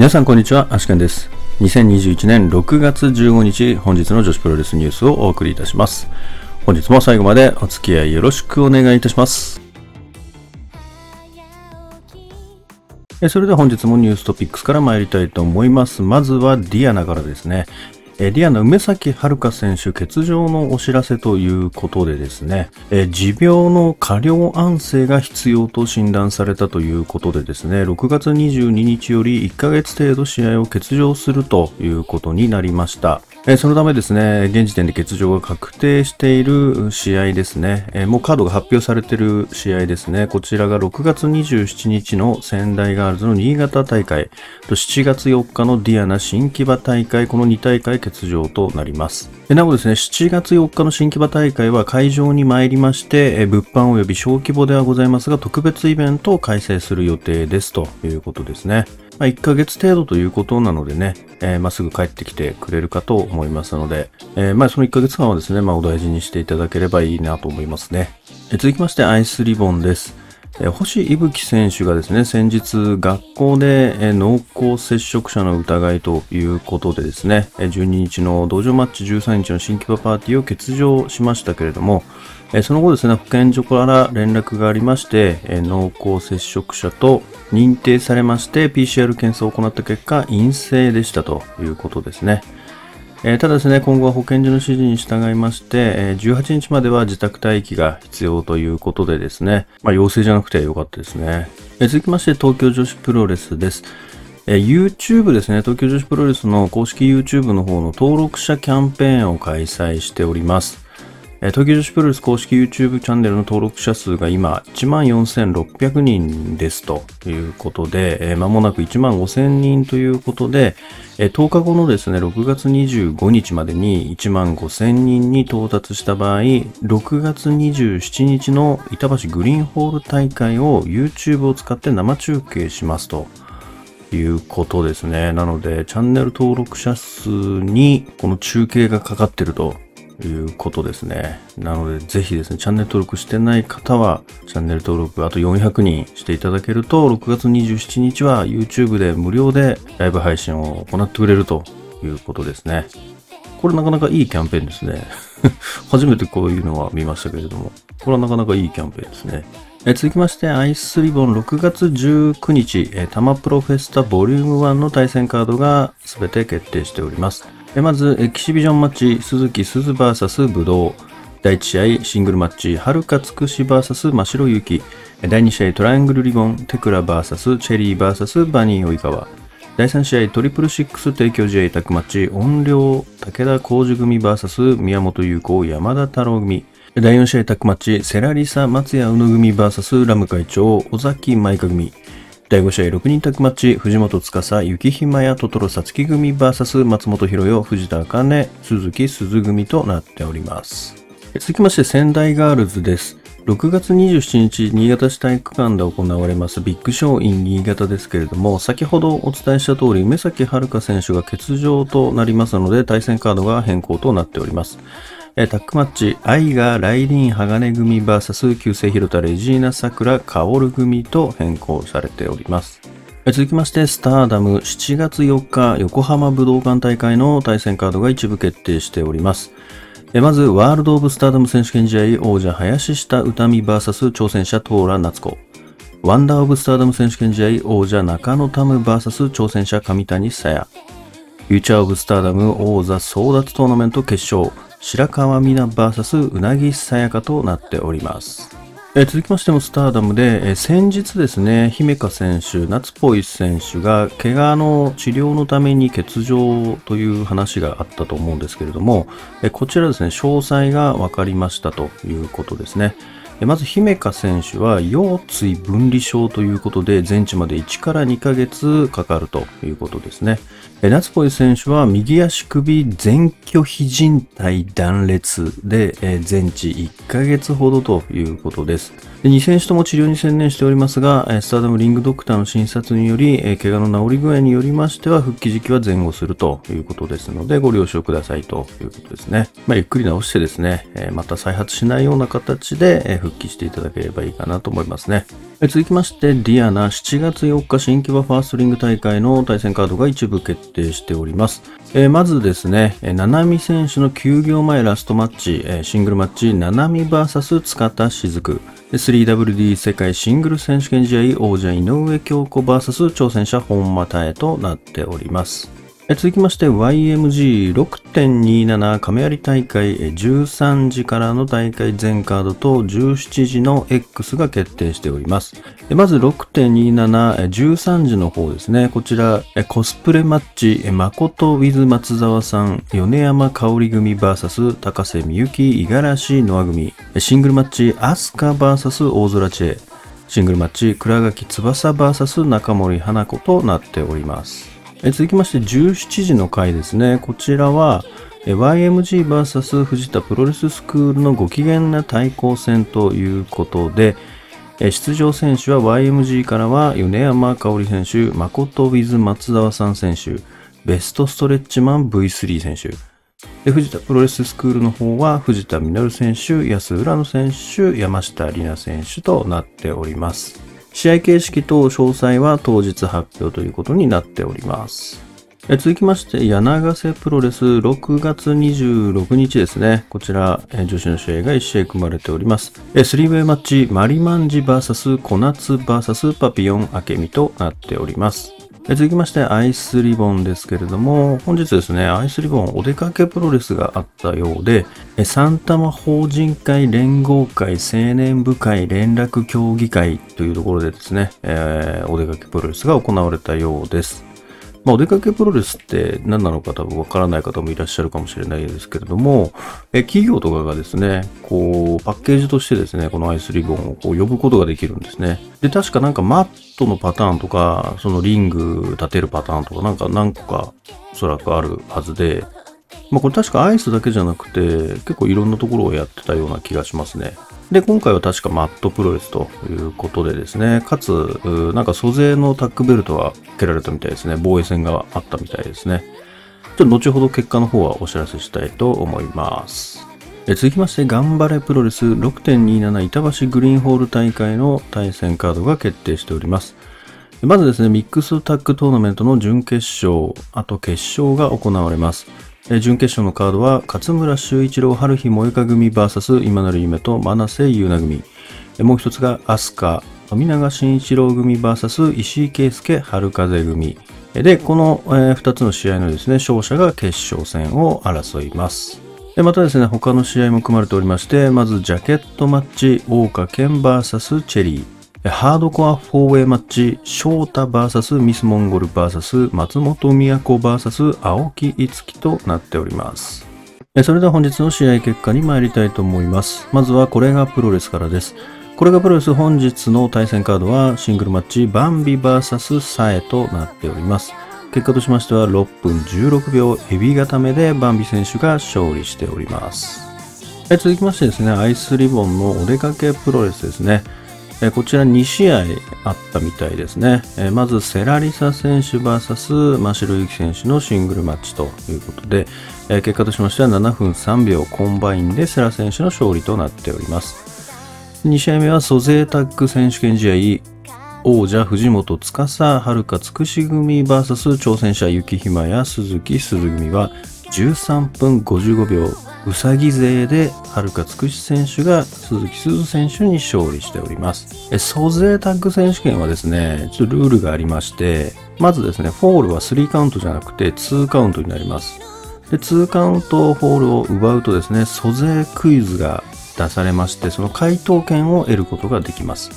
皆さんこんにちは、アシケンです。2021年6月15日、本日の女子プロレスニュースをお送りいたします。本日も最後までお付き合いよろしくお願いいたします。それでは本日もニューストピックスから参りたいと思います。まずはディアナからですね。えリアの梅崎遥選手欠場のお知らせということでですね、え持病の過量安静が必要と診断されたということでですね、6月22日より1ヶ月程度試合を欠場するということになりました。そのためですね、現時点で欠場が確定している試合ですね、もうカードが発表されている試合ですね、こちらが6月27日の仙台ガールズの新潟大会と7月4日のディアナ新木場大会、この2大会欠場となります。なおですね、7月4日の新木場大会は会場に参りまして、物販及び小規模ではございますが、特別イベントを開催する予定ですということですね。まあ、1ヶ月程度ということなのでね、えーまあ、すぐ帰ってきてくれるかと思いますので、えーまあ、その1ヶ月間はですね、まあ、お大事にしていただければいいなと思いますね。えー続きまして、アイスリボンです。星伊吹選手がですね、先日学校で濃厚接触者の疑いということでですね、12日の道場マッチ13日の新規場パーティーを欠場しましたけれども、その後ですね、保健所から連絡がありまして、濃厚接触者と認定されまして PCR 検査を行った結果陰性でしたということですね。えーただですね、今後は保健所の指示に従いまして、え18日までは自宅待機が必要ということでですね、まあ、陽性じゃなくてよかったですね。えー続きまして、東京女子プロレスです。え YouTube ですね、東京女子プロレスの公式 YouTube の方の登録者キャンペーンを開催しております。東京女子プロレス公式 YouTube チャンネルの登録者数が今14,600人ですということで、えー間もなく1万5,000人ということで、えー10日後のですね、6月25日までに1万5,000人に到達した場合、6月27日の板橋グリーンホール大会を YouTube を使って生中継しますと。いうことですね。なので、チャンネル登録者数にこの中継がかかってるということですね。なので、ぜひですね、チャンネル登録してない方は、チャンネル登録あと400人していただけると、6月27日は YouTube で無料でライブ配信を行ってくれるということですね。これなかなかいいキャンペーンですね。初めてこういうのは見ましたけれども、これはなかなかいいキャンペーンですね。え続きまして、アイスリボン6月19日、えタマプロフェスタボリューム1の対戦カードが全て決定しております。えまず、エキシビジョンマッチ、鈴木鈴 VS 武道。第1試合、シングルマッチ、はるかつくし VS 真城ゆき。第2試合、トライアングルリボン、テクラ VS チェリー VS バニー及川。第3試合トリプルシックス提供試合タッグマッチ音量武田浩二組 VS 宮本優子山田太郎組第4試合タッグマッチセラリサ松谷宇野組 VS ラム会長尾崎舞香組第5試合6人タッグマッチ藤本司雪ひまやトトロさつき組 VS 松本博代藤田茜鈴木鈴組となっております続きまして仙台ガールズです6月27日、新潟市体育館で行われますビッグショー in 新潟ですけれども、先ほどお伝えした通り、梅崎遥選手が欠場となりますので、対戦カードが変更となっております。えータックマッチ、愛がライリン鋼組 VS 旧姓広田レジーナ桜薫組と変更されております。続きまして、スターダム7月4日横浜武道館大会の対戦カードが一部決定しております。まず、ワールド・オブ・スターダム選手権試合王者林下歌美 VS 挑戦者トーラ夏子。ワンダー・オブ・スターダム選手権試合王者中野タム VS 挑戦者上谷さや。フューチャー・オブ・スターダム王座争奪トーナメント決勝白川美奈 VS うなぎさやかとなっております。え続きましてもスターダムで、え先日ですね、姫香選手、夏ポイ選手が怪我の治療のために欠場という話があったと思うんですけれども、えこちらですね、詳細が分かりましたということですね。まず姫香選手は腰椎分離症ということで全治まで1から2ヶ月かかるということですね。夏恋選手は右足首前鋸非靭帯断裂で、全治1ヶ月ほどということです。で2選手とも治療に専念しておりますが、スターダムリングドクターの診察により、怪我の治り具合によりましては復帰時期は前後するということですのでご了承くださいということですね。まあ、ゆっくり治してですね、また再発しないような形で、復帰していただければいいかなと思いますね。続きまして、ディアナ7月4日新木場ファーストリング大会の対戦カードが一部決定しております。えー、まずですね、七海選手の休業前ラストマッチ、えー、シングルマッチ、七海 VS 塚田雫。3WD 世界シングル選手権試合王者井上京子 VS 挑戦者本間太となっております。続きまして YMG6.27 亀有大会13時からの大会全カードと17時の X が決定しております。まず6.27、13時の方ですね。こちらコスプレマッチ、誠 with 松沢さん、米山香織組 VS 高瀬美幸、五十嵐ノア組。シングルマッチ、アスカ VS 大空知恵。シングルマッチ、倉垣翼 VS 中森花子となっております。え続きまして17時の回ですね。こちらは YMGVS 藤田プロレススクールのご機嫌な対抗戦ということで、出場選手は YMG からは米山香織選手、誠 with 松沢さん選手、ベストストレッチマン V3 選手、で藤田プロレススクールの方は藤田実選手、安浦野選手、山下里奈選手となっております。試合形式等詳細は当日発表ということになっております。続きまして、柳瀬プロレス6月26日ですね。こちら、女子の試合が1試合組まれております。3ウェイマッチ、マリマンジ VS 小夏 VS パピヨン明美となっております。え続きまして、アイスリボンですけれども、本日ですね、アイスリボンお出かけプロレスがあったようで、えサンタマ法人会連合会青年部会連絡協議会というところでですね、えー、お出かけプロレスが行われたようです。まあ、お出かけプロレスって何なのか多分わからない方もいらっしゃるかもしれないですけれども、え企業とかがですね、こう、パッケージとしてですね、このアイスリボンをこう呼ぶことができるんですね。で、確かなんかマットのパターンとか、そのリング立てるパターンとか、なんか何個かおそらくあるはずで、まあこれ確かアイスだけじゃなくて、結構いろんなところをやってたような気がしますね。で、今回は確かマットプロレスということでですね、かつ、なんか租税のタックベルトが蹴られたみたいですね。防衛戦があったみたいですね。ちょっと後ほど結果の方はお知らせしたいと思います。続きまして、頑張れプロレス6.27板橋グリーンホール大会の対戦カードが決定しております。まずですね、ミックスタッグトーナメントの準決勝、あと決勝が行われます。準決勝のカードは勝村周一朗春日萌香組 VS 今成夢人まなせゆうな組。もう一つが飛鳥冨永真一郎組 VS 石井慧介 HARUKAZE組。でこの2つの試合のですね勝者が決勝戦を争います。またですね他の試合も組まれておりましてまずジャケットマッチ大家健 VS チェリー。ハードコア4ウェイマッチ、翔太 VS ミスモンゴル VS 松本都 VS 青木いつきとなっております。それでは本日の試合結果に参りたいと思います。まずはこれがプロレスからです。これがプロレス本日の対戦カードはシングルマッチバンビ VS サエとなっております。結果としましては6分16秒エビ固めでバンビ選手が勝利しております。続きましてですね、アイスリボンのお出かけプロレスですね。えこちら2試合あったみたいですね。えまず、世羅りさ選手 VS 真白優希選手のシングルマッチということで、え結果としましては7分3秒コンバインで世羅選手の勝利となっております。2試合目はソゼータッグ選手権試合、王者藤本つかさつくし組 VS 挑戦者雪妃魔矢鈴季すず組は13分55秒うさぎ勢ではるかつくし選手が鈴木鈴選手に勝利しております。え、総勢タッグ選手権はですね、ちょっとルールがありまして、まずですね、フォールは3カウントじゃなくて2カウントになります。で、2カウントフォールを奪うとですね、租税クイズが出されまして、その回答権を得ることができます。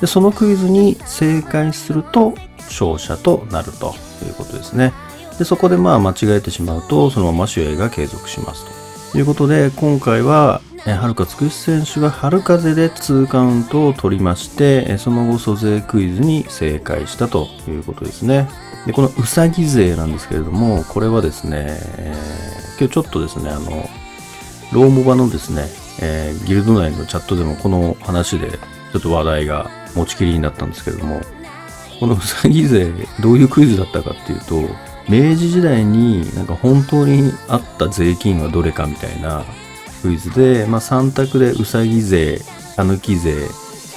で、そのクイズに正解すると勝者となるということですね。で、そこでまあ間違えてしまうと、そのまま試合が継続しますと。ということで、今回は、はるかつくし選手が春風で2カウントを取りまして、その後、租税クイズに正解したということですね。で、このうさぎ勢なんですけれども、これはですね、えー、今日ちょっとですね、あの、ローモバのですね、えー、ギルド内のチャットでもこの話でちょっと話題が持ちきりになったんですけれども、このうさぎ勢、どういうクイズだったかっていうと、明治時代になんか本当にあった税金はどれかみたいなクイズで、まあ、3択でうさぎ税、たぬき税、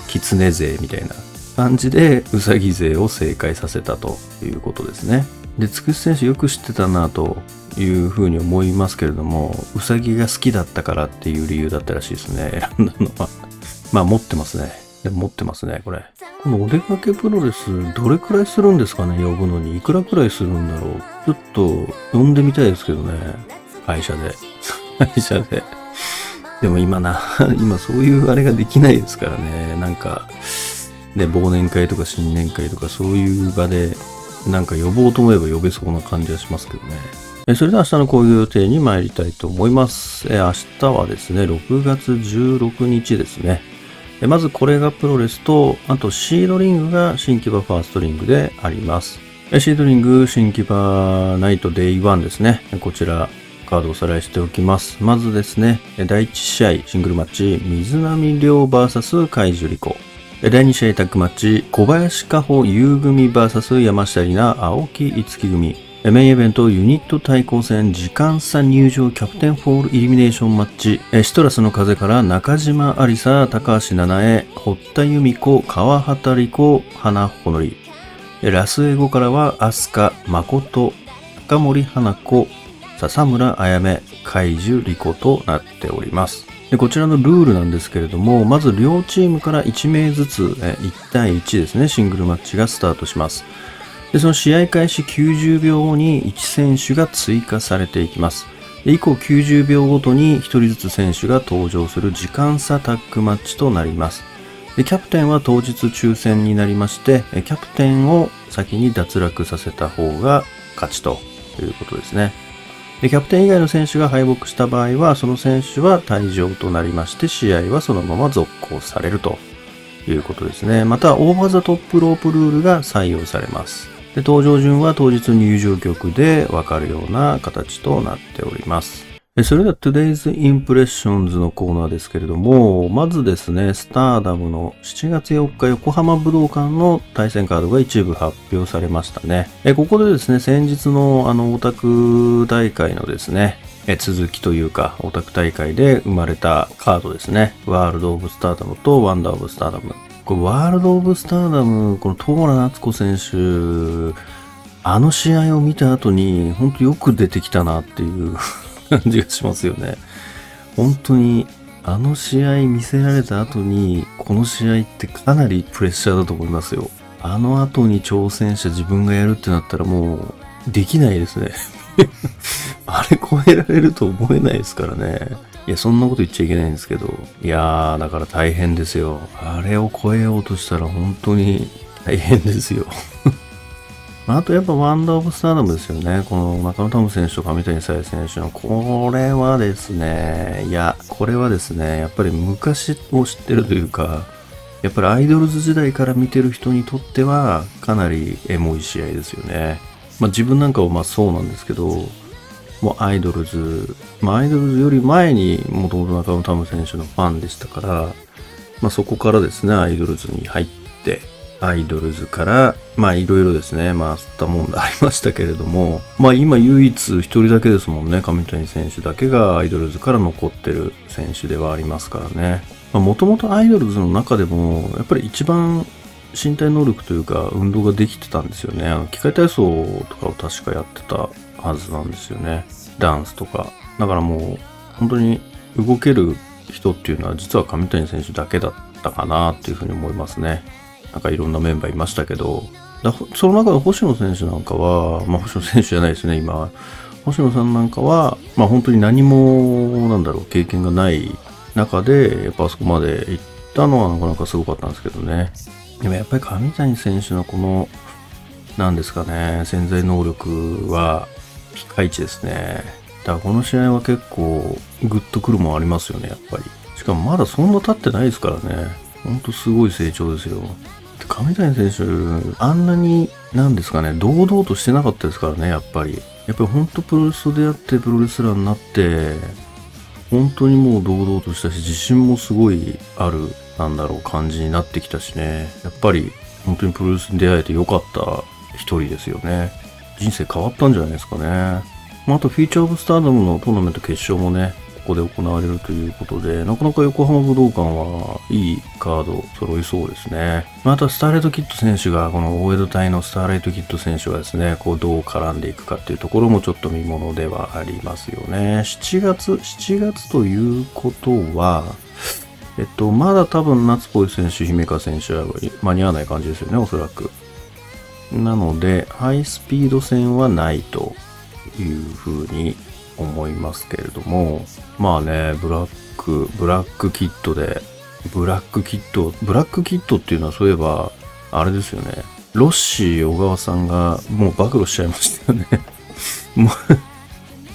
きつね税みたいな感じでうさぎ勢を正解させたということですね。で、つくし選手よく知ってたなというふうに思いますけれども、うさぎが好きだったからっていう理由だったらしいですね。選んだのは。まあ持ってますね。で持ってますね、これ。このお出かけプロレス、どれくらいするんですかね、呼ぶのに。いくらくらいするんだろう。ちょっと、呼んでみたいですけどね。会社で。会社で。でも今な、今そういうあれができないですからね。なんか、で、忘年会とか新年会とかそういう場で、なんか呼ぼうと思えば呼べそうな感じはしますけどね。えそれでは明日の講義予定に参りたいと思います。え明日はですね、6月16日ですね。まずこれがプロレスと、あとシードリングが新木場ファーストリングであります。シードリング新木場ナイトデイ1ですね。こちらカードをおさらいしておきます。まずですね、第1試合シングルマッチ、水波綾 VS 海樹リコ。第2試合タッグマッチ、小林香萌優宇組 VS 山下りな青木いつ希組。メインイベントユニット対抗戦時間差入場キャプテンフォールエリミネーションマッチ。シトラスの風から中島安里紗高橋奈七永堀田祐美子川畑梨瑚花穂ノ利ラスエゴからは飛鳥誠高森花子笹村あやめ海樹理子となっております。でこちらのルールなんですけれども、まず両チームから1名ずつ、1対1ですね、シングルマッチがスタートします。でその試合開始90秒後に1選手が追加されていきます。以降90秒ごとに1人ずつ選手が登場する時間差タッグマッチとなります。キャプテンは当日抽選になりまして、キャプテンを先に脱落させた方が勝ちということですね。キャプテン以外の選手が敗北した場合は、その選手は退場となりまして、試合はそのまま続行されるということですね。また、オーバーザトップロープルールが採用されます。で登場順は当日入場曲でわかるような形となっております。それでは Today's Impressions のコーナーですけれども、まずですね、スターダムの7月4日横浜武道館の対戦カードが一部発表されましたね。ここでですね、先日のあのオタク大会のですね、続きというか、オタク大会で生まれたカードですね。ワールド・オブ・スターダムとワンダー・オブ・スターダム。これワールド・オブ・スターダム、このトーラ夏子選手、あの試合を見た後に、本当よく出てきたなっていう 感じがしますよね。本当に、あの試合見せられた後に、この試合ってかなりプレッシャーだと思いますよ。あの後に挑戦者自分がやるってなったらもう、できないですね。あれ超えられると思えないですからね。いや、そんなこと言っちゃいけないんですけど。いやー、だから大変ですよ。あれを超えようとしたら本当に大変ですよ。あとやっぱワンダーオブスターダムですよね。この中野タム選手と上谷沙耶選手の、これはですね、いや、これはですね、やっぱり昔を知ってるというか、やっぱりアイドルズ時代から見てる人にとっては、かなりエモい試合ですよね。まあ自分なんかはまあそうなんですけど、もうアイドルズ、まあアイドルズより前にもともと中野タム選手のファンでしたから、まあそこからですね、アイドルズに入って、アイドルズから、まあいろいろですね、まあ吸ったもんでありましたけれども、まあ今唯一一人だけですもんね、上谷選手だけがアイドルズから残ってる選手ではありますからね。もともとアイドルズの中でも、やっぱり一番身体能力というか運動ができてたんですよね。あの機械体操とかを確かやってたはずなんですよね。ダンスとか。だからもう本当に動ける人っていうのは実は上谷選手だけだったかなっていうふうに思いますね。なんかいろんなメンバーいましたけど、その中で星野選手なんかは、まあ星野選手じゃないですね、今。星野さんなんかは、まあ本当に何も、なんだろう、経験がない中で、やっぱあそこまで行ったのはなかなかすごかったんですけどね。でもやっぱり上谷選手のこの、なんですかね、潜在能力は、ピカイチですね。だからこの試合は結構、グッとくるもんありますよね、やっぱり。しかもまだそんな経ってないですからね。ほんとすごい成長ですよ。亀谷選手、あんなに、なんですかね、堂々としてなかったですからね、やっぱり。やっぱり本当プロレスでやってプロレスラーになって、本当にもう堂々としたし、自信もすごいある、なんだろう、感じになってきたしね。やっぱり、本当にプロレスに出会えてよかった一人ですよね。人生変わったんじゃないですかね。まあ、あと、フィーチャーオブスターダムのトーナメント決勝もね、ここで行われるということで、なかなか横浜武道館はいいカード揃いそうですね。また、スターレイトキッド選手が、この大江戸隊のスターレイトキッド選手がですね、こうどう絡んでいくかっていうところもちょっと見ものではありますよね。7月、7月ということは、えっと、まだ多分夏っぽい選手、姫川選手は間に合わない感じですよね、おそらく。なので、ハイスピード戦はないというふうに思いますけれども、まあね、ブラック、ブラックキットで、ブラックキット、ブラックキットっていうのはそういえば、あれですよね。ロッシー小川さんがもう暴露しちゃいましたよね。もう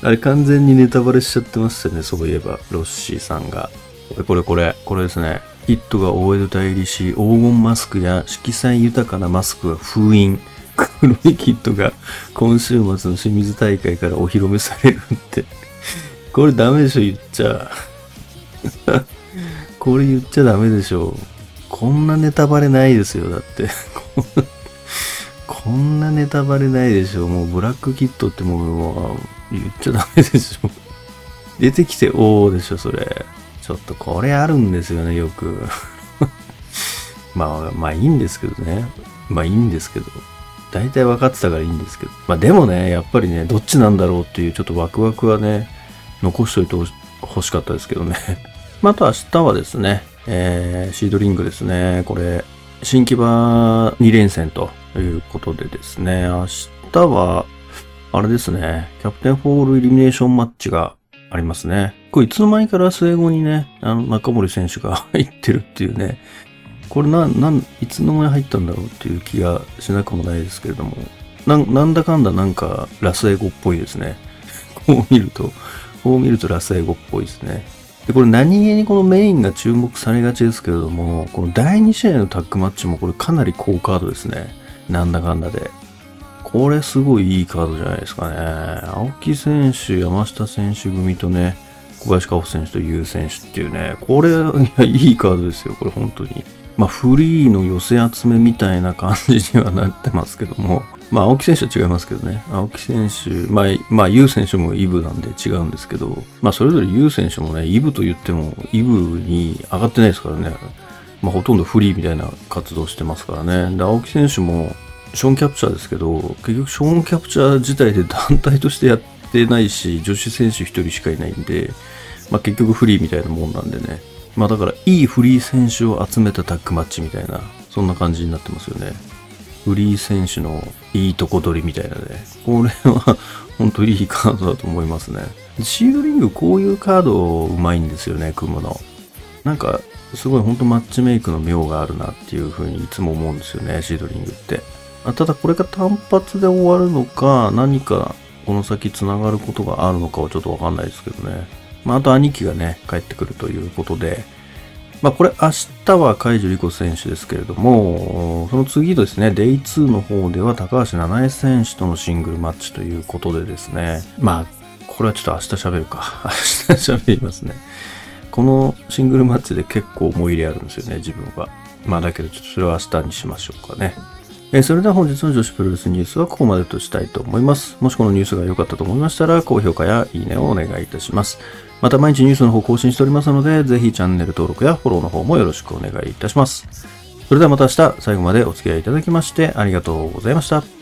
あれ完全にネタバレしちゃってましたよね、そういえば、ロッシーさんが。これこれこれ、これですね。キットが大江戸対入りし、黄金マスクや色彩豊かなマスクは封印。黒いキットが今週末の清水大会からお披露目されるって。これダメでしょ、言っちゃ。これ言っちゃダメでしょ。こんなネタバレないですよ、だって。こんなネタバレないでしょ。もうブラックキットってもう言っちゃダメでしょ。出てきて、おーでしょ、それ。ちょっとこれあるんですよね、よく。まあ、まあいいんですけどね。まあいいんですけど。大体分かってたからいいんですけど。まあでもね、やっぱりね、どっちなんだろうっていうちょっとワクワクはね、残しといてほしかったですけどね。まあ、あと明日はですね、えー、シードリングですね。これ、新木場2連戦ということでですね、明日は、あれですね、キャプテンフォールエリミネーションマッチがありますね。これいつの間にから末後にね、あの、中森選手が 入ってるっていうね、これな、なん、いつの間に入ったんだろうっていう気がしなくもないですけれども、ななんだかんだなんかラスエゴっぽいですね。こう見ると、こう見るとラスエゴっぽいですね。で、これ何気にこのメインが注目されがちですけれども、この第2試合のタッグマッチもこれかなり好カードですね。なんだかんだで。これすごいいいカードじゃないですかね。青木選手、山下選手組とね、小林香穂選手と優選手っていうね、これ、いや、いいカードですよ、これ本当に。まあ、フリーの寄せ集めみたいな感じにはなってますけども、まあ、青木選手は違いますけどね。青木選手、まあ、まあ、ユウ選手もイブなんで違うんですけど、まあ、それぞれユウ選手もね、イブと言っても、イブに上がってないですからね。まあ、ほとんどフリーみたいな活動してますからね。で、青木選手も、ショーンキャプチャーですけど、結局ショーンキャプチャー自体で団体としてやってないし、女子選手1人しかいないんで、まあ、結局フリーみたいなもんなんでね。まあだからいいフリー選手を集めたタッグマッチみたいな、そんな感じになってますよね。フリー選手のいいとこ取りみたいなね。これは本当にいいカードだと思いますね。シードリングこういうカードうまいんですよね、組むの。なんか、すごい本当マッチメイクの妙があるなっていう風にいつも思うんですよね、シードリングって。ただこれが単発で終わるのか、何かこの先繋がることがあるのかはちょっとわかんないですけどね。まあ、あと兄貴がね、帰ってくるということで、まあ、これ明日は海樹理子選手ですけれども、その次ですね、デイ2の方では高橋七重選手とのシングルマッチということでですね、まあ、これはちょっと明日喋るか。明日喋りますね。このシングルマッチで結構思い入れあるんですよね、自分は。まあだけどちょっとそれは明日にしましょうかね。えそれでは本日の女子プロレスニュースはここまでとしたいと思います。もしこのニュースが良かったと思いましたら、高評価やいいねをお願いいたします。また毎日ニュースの方更新しておりますので、ぜひチャンネル登録やフォローの方もよろしくお願いいたします。それではまた明日最後までお付き合いいただきましてありがとうございました。